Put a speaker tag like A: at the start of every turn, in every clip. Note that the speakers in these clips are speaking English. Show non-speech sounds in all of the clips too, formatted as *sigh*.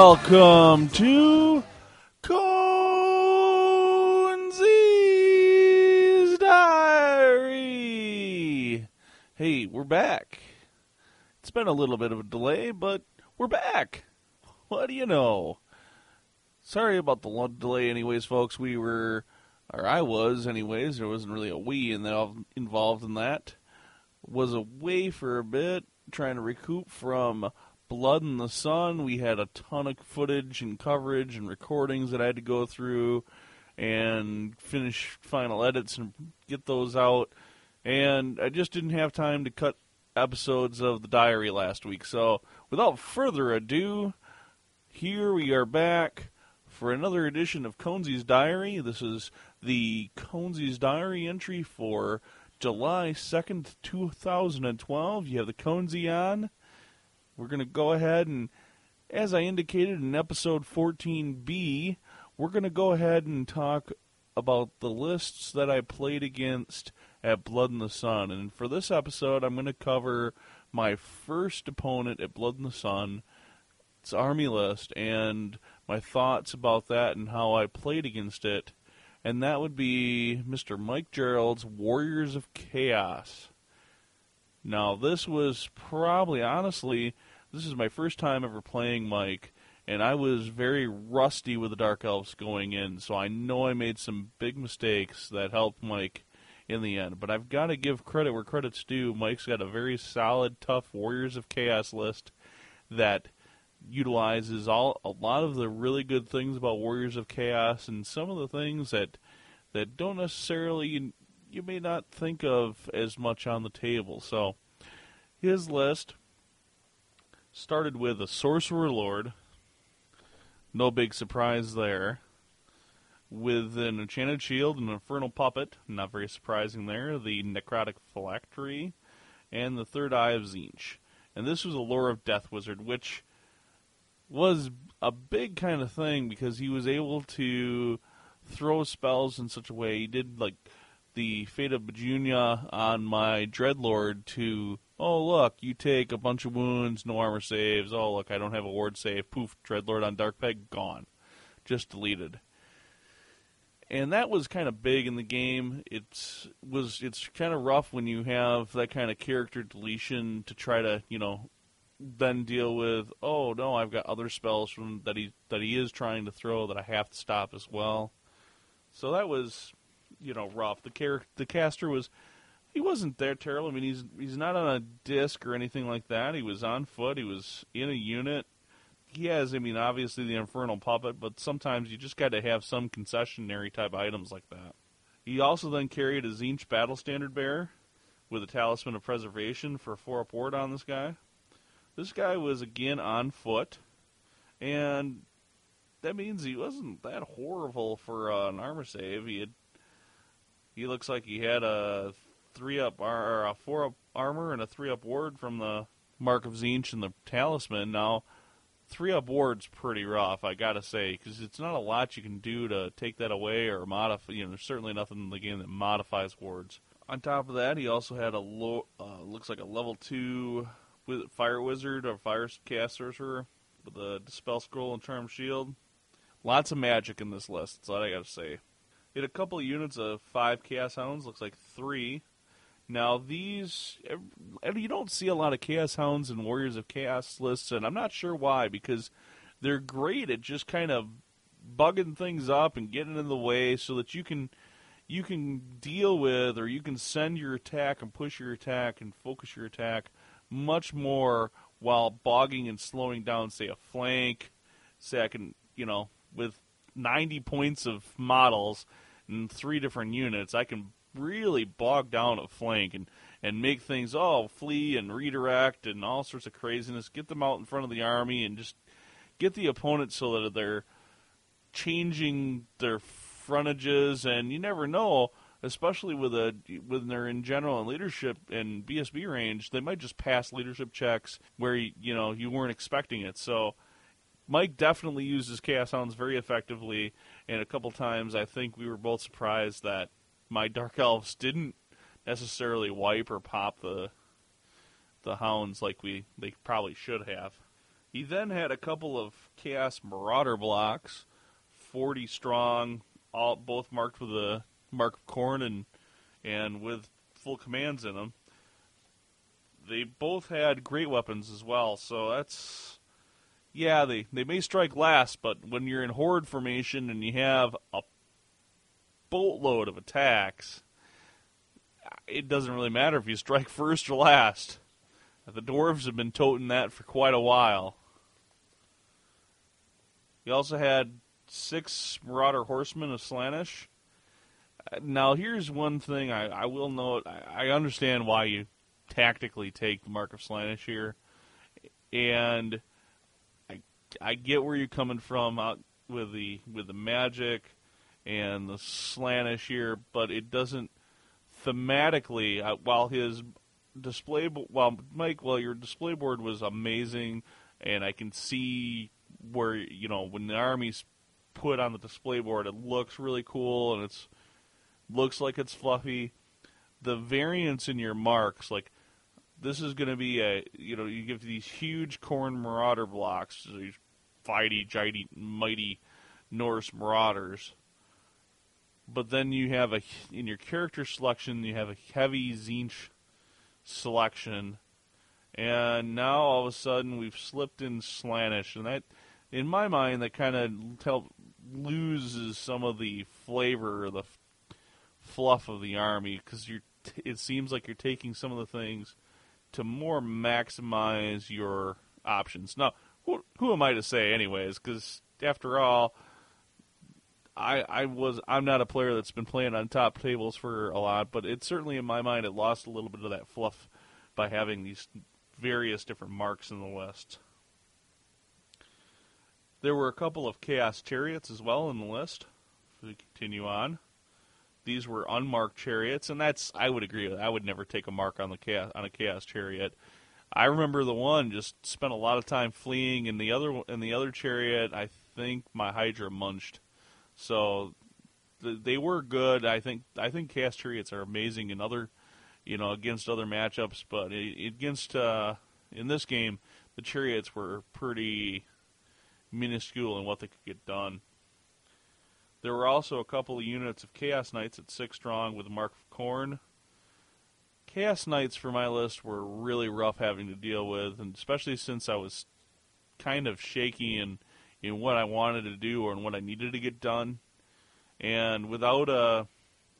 A: Welcome to Conzi's Diary. Hey, we're back. It's been a little bit of a delay, but we're back. What do you know? Sorry about the delay, anyways, folks. We were, or I was, anyways. There wasn't really a we in involved in that. Was away for a bit, trying to recoup from Blood in the Sun. We had a ton of footage and coverage and recordings that I had to go through and finish final edits and get those out. And I just didn't have time to cut episodes of the diary last week. So, without further ado, here we are back for another edition of Conzi's Diary. This is the Conzi's Diary entry for July 2nd, 2012. You have the Conzi on. We're going to go ahead and, as I indicated in episode 14B, we're going to go ahead and talk about the lists that I played against at Blood in the Sun. And for this episode, I'm going to cover my first opponent at Blood in the Sun, its army list, and my thoughts about that and how I played against it. And that would be Mr. Mike Gerald's Warriors of Chaos. Now, this was probably, honestly, this is my first time ever playing Mike, and I was very rusty with the Dark Elves going in, so I know I made some big mistakes that helped Mike in the end. But I've got to give credit where credit's due. Mike's got a very solid, tough Warriors of Chaos list that utilizes all a lot of the really good things about Warriors of Chaos and some of the things that that don't necessarily you may not think of as much on the table. So his list started with a Sorcerer Lord. No big surprise there. With an Enchanted Shield and an Infernal Puppet, not very surprising there. The Necrotic Phylactery, and the Third Eye of Tzeentch. And this was a Lore of Death Wizard, which was a big kind of thing because he was able to throw spells in such a way. He did like the Fate of Bjuna on my Dreadlord to, oh look, you take a bunch of wounds, no armor saves. Oh look, I don't have a ward save. Poof, Dreadlord on Dark Peg gone, just deleted. And that was kind of big in the game. It's was it's kind of rough when you have that kind of character deletion to try to you know then deal with oh no I've got other spells from that he that he is trying to throw that I have to stop as well. So that was you know rough. The char- the caster was he wasn't there terrible. I mean he's he's not on a disc or anything like that. He was on foot. He was in a unit. He has I mean obviously the infernal puppet, but sometimes you just got to have some concessionary type items like that. He also then carried a Tzeentch battle standard bearer with a talisman of preservation for four up ward on this guy. This guy was again on foot, and that means he wasn't that horrible for uh, an armor save. He had, he looks like he had a three up or a four up armor and a three up ward from the Mark of Tzeentch and the talisman. Now, three up ward's pretty rough, I gotta say, because it's not a lot you can do to take that away or modify. You know, there's certainly nothing in the game that modifies wards. On top of that, he also had a low, uh, looks like a level two with fire wizard or fire caster with a dispel scroll and charm shield. Lots of magic in this list. That's all I gotta say. He had a couple of units of five chaos hounds. Looks like three. Now these, you don't see a lot of chaos hounds and warriors of chaos lists, and I'm not sure why because they're great at just kind of bugging things up and getting in the way so that you can you can deal with or you can send your attack and push your attack and focus your attack much more while bogging and slowing down, say, a flank. Say, I can, you know, with 90 points of models and three different units, I can really bog down a flank and, and make things, oh, flee and redirect and all sorts of craziness. Get them out in front of the army and just get the opponent so that they're changing their frontages, and you never know especially with a when they're in general and leadership and BSB range, they might just pass leadership checks where you know you weren't expecting it. So Mike definitely uses Chaos Hounds very effectively, and a couple times I think we were both surprised that my Dark Elves didn't necessarily wipe or pop the the hounds like we they probably should have. He He then had a couple of Chaos Marauder blocks, 40 strong, all both marked with a mark of Khorne and and with full commands in them. They both had great weapons as well, so that's yeah, they they may strike last, but when you're in horde formation and you have a boatload of attacks, it doesn't really matter if you strike *laughs* first or last. The dwarves have been toting that for quite a while. You also had six Marauder Horsemen of Slaanesh. Now, here's one thing I, I will note. I, I understand why you tactically take the Mark of Slaanesh here, and I, I get where you're coming from out with the with the magic and the Slaanesh here, but it doesn't thematically. Uh, while his display, while Mike, while your display board was amazing, and I can see where you know when the army's put on the display board, it looks really cool and it's looks like it's fluffy. The variance in your marks, like this is going to be a you know you give these huge Khorne marauder blocks, these fighty, giant, mighty Norse marauders. But then you have a in your character selection, you have a heavy Tzeentch selection, and now all of a sudden we've slipped in Slaanesh, and that, in my mind, that kind of loses some of the flavor or the f- fluff of the army because you're. T- it seems like you're taking some of the things to more maximize your options. Now, who, who am I to say, anyways? Because after all, I I was I'm not a player that's been playing on top tables for a lot, but it certainly in my mind it lost a little bit of that fluff by having these various different marks in the list. There were a couple of chaos chariots as well in the list. If we continue on, these were unmarked chariots, and that's I would agree with. I would never take a mark on the chaos, on a chaos chariot. I remember the one just spent a lot of time fleeing, and the other and the other chariot, I think my Hydra munched. So th- they were good. I think I think chaos chariots are amazing in other, you know, against other matchups, but against uh, in this game, the chariots were pretty minuscule in what they could get done. There were also a couple of units of Chaos Knights at six strong with Mark of Khorne. Chaos Knights for my list were really rough having to deal with, and especially since I was kind of shaky in in what I wanted to do or in what I needed to get done. And without a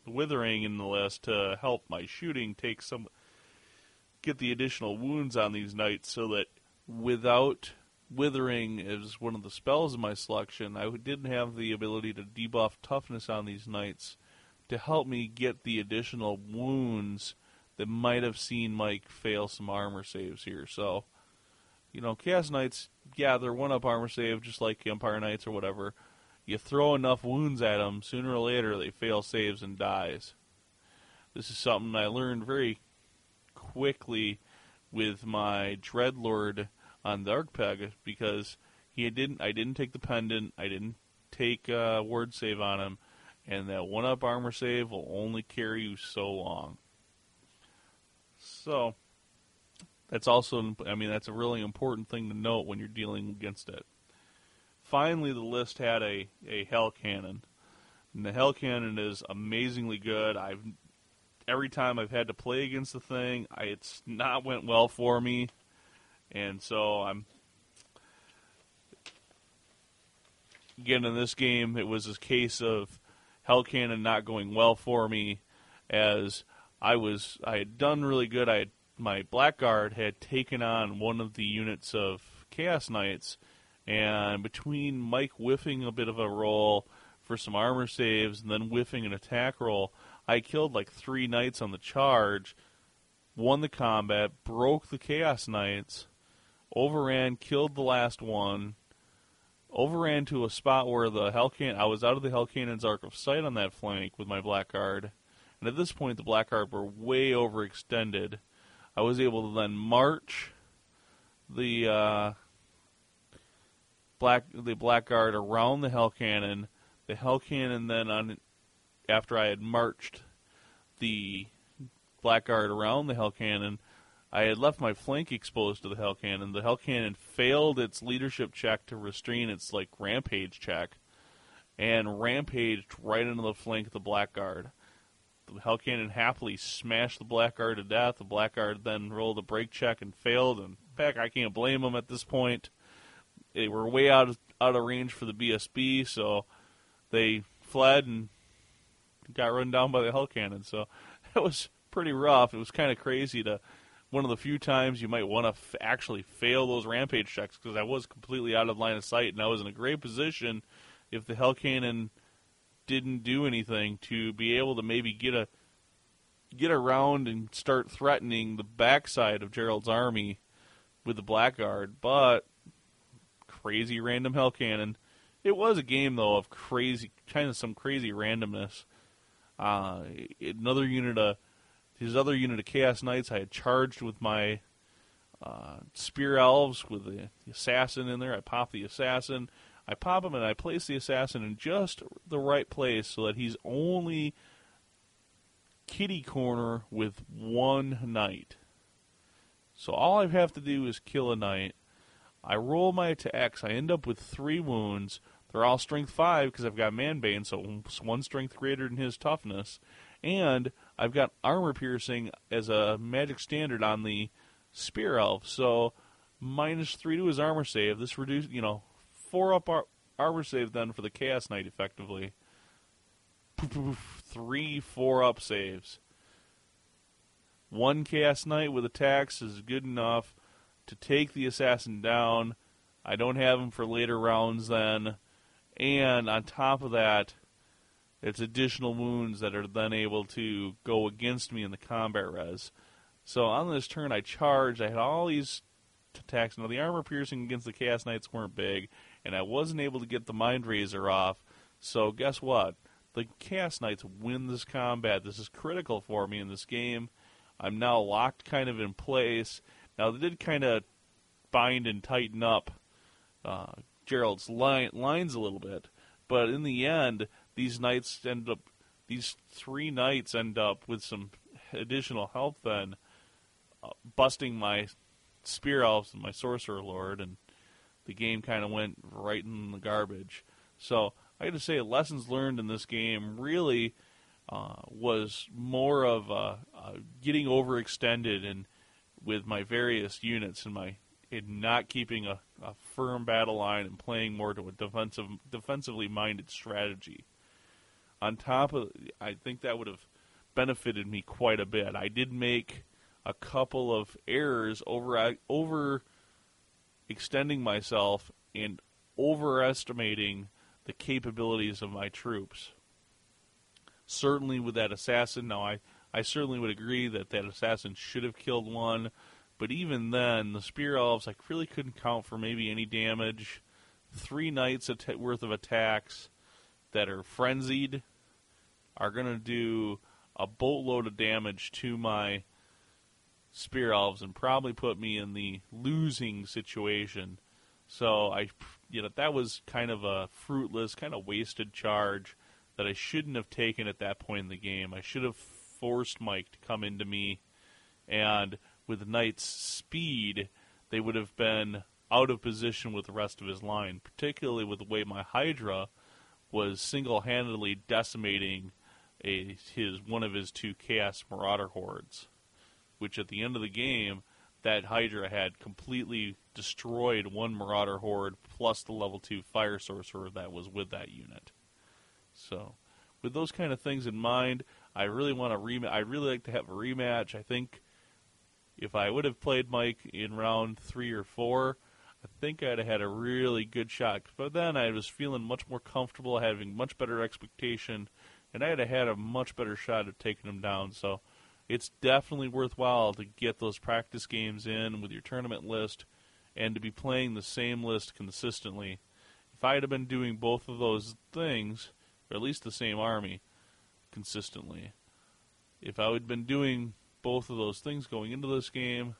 A: withering in the list to help my shooting take some get the additional wounds on these knights so that without Withering is one of the spells in my selection. I didn't have the ability to debuff toughness on these knights to help me get the additional wounds that might have seen Mike fail some armor saves here. So, you know, Chaos Knights, yeah, they're one up armor save just like Empire Knights or whatever. You throw enough wounds at them, sooner or later they fail saves and dies. This is something I learned very quickly with my Dreadlord on the Archpeg because he didn't. I didn't take the pendant. I didn't take uh, ward save on him, and that one up armor save will only carry you so long. So that's also. I mean, that's a really important thing to note when you're dealing against it. Finally, the list had a a hell cannon. And the hell cannon is amazingly good. I've every time I've had to play against the thing, I, it's not went well for me. And so I'm again in this game. It was a case of Hell Cannon not going well for me, as I was I had done really good. I had, my Blackguard had taken on one of the units of Chaos Knights, and between Mike whiffing a bit of a roll for some armor saves and then whiffing an attack roll, I killed like three knights on the charge, won the combat, broke the Chaos Knights, overran, killed the last one, overran to a spot where the Hellcan I was out of the Hellcannon's arc of sight on that flank with my Blackguard, and at this point the Blackguard were way overextended. I was able to then march the uh, black the Blackguard around the hell cannon. The hell cannon then on after I had marched the Blackguard around the hell cannon, I had left my flank exposed to the Hell Cannon. The Hell Cannon failed its leadership check to restrain its like rampage check, and rampaged right into the flank of the Blackguard. The Hell Cannon happily smashed the Blackguard to death. The Blackguard then rolled a brake check and failed. And back, I can't blame them at this point. They were way out of, out of range for the BSB, so they fled and got run down by the Hell Cannon. So *laughs* it was pretty rough. It was kind of crazy to one of the few times you might want to f- actually fail those rampage checks because I was completely out of line of sight and I was in a great position if the Hell Cannon didn't do anything to be able to maybe get a get around and start threatening the backside of Gerald's army with the Blackguard, but crazy random Hell Cannon. It was a game though of crazy, kind of some crazy randomness. Uh, another unit of his other unit of Chaos Knights, I had charged with my uh, Spear Elves with the, the assassin in there. I popped the assassin. I pop him and I place the assassin in just the right place so that he's only kitty corner with one knight. So all I have to do is kill a knight. I roll my attacks. I end up with three wounds. They're all strength five because I've got Manbane, so one strength greater than his toughness. And I've got armor piercing as a magic standard on the spear elf, so minus three to his armor save. This reduces, you know, four up ar- armor save then for the chaos knight effectively. *laughs* Three four up saves. One chaos knight with attacks is good enough to take the assassin down. I don't have him for later rounds then. And on top of that, it's additional wounds that are then able to go against me in the combat res. So on this turn, I charged. I had all these attacks. Now the armor piercing against the Chaos Knights weren't big, and I wasn't able to get the Mind Razor off. So guess what? The Chaos Knights win this combat. This is critical for me in this game. I'm now locked kind of in place. Now they did kind of bind and tighten up uh, Gerald's line, lines a little bit, but in the end, these knights end up these three knights end up with some additional help then uh, busting my spear elves and my sorcerer lord and the game kind of went right in the garbage so i got to say lessons learned in this game really uh, was more of uh, uh, getting overextended and with my various units and my in not keeping a, a firm battle line and playing more to a defensive defensively minded strategy on top of, I think that would have benefited me quite a bit. I did make a couple of errors over over extending myself and overestimating the capabilities of my troops. Certainly with that assassin, now I, I certainly would agree that that assassin should have killed one, but even then, the spear elves I really couldn't count for maybe any damage. Three knights worth of attacks that are frenzied are going to do a boatload of damage to my spear elves and probably put me in the losing situation. So I, you know, that was kind of a fruitless, kind of wasted charge that I shouldn't have taken at that point in the game. I should have forced Mike to come into me, and with Knight's speed, they would have been out of position with the rest of his line, particularly with the way my Hydra was single-handedly decimating a his one of his two Chaos Marauder hordes, which at the end of the game, that Hydra had completely destroyed one Marauder horde plus the level two Fire Sorcerer that was with that unit. So, with those kind of things in mind, I really want to rematch. I really like to have a rematch. I think if I would have played Mike in round three or four, I think I'd have had a really good shot. But then I was feeling much more comfortable, having much better expectation and I'd have had a much better shot at taking him down. So it's definitely worthwhile to get those practice games in with your tournament list and to be playing the same list consistently. If I had been doing both of those things, or at least the same army, consistently, if I had been doing both of those things going into this game,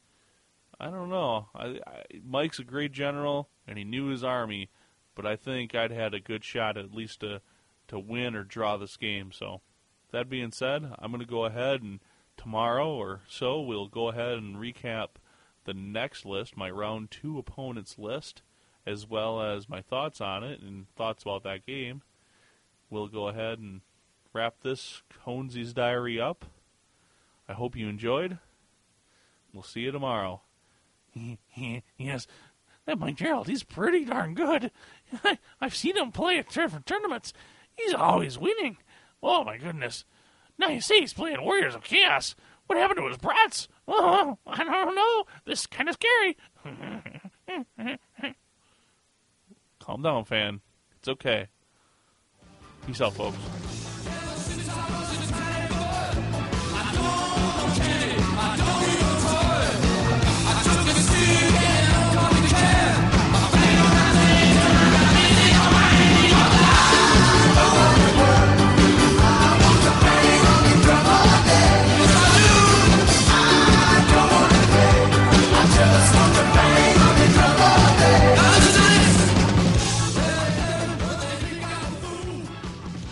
A: I don't know. I, I, Mike's a great general, and he knew his army, but I think I'd had a good shot at least to to win or draw this game. So, that being said, I'm going to go ahead and tomorrow or so, we'll go ahead and recap the next list, my round two opponents list, as well as my thoughts on it and thoughts about that game. We'll go ahead and wrap this Conzi's diary up. I hope you enjoyed. We'll see you tomorrow. *laughs*
B: yes, that Mike Gerald, he's pretty darn good. *laughs* I've seen him play at different tournaments. He's always winning. Oh my goodness. Now you see he's playing Warriors of Chaos. What happened to his brats? Oh, I don't know. This is kind of scary. *laughs*
A: Calm down, fan. It's okay. Peace out, folks.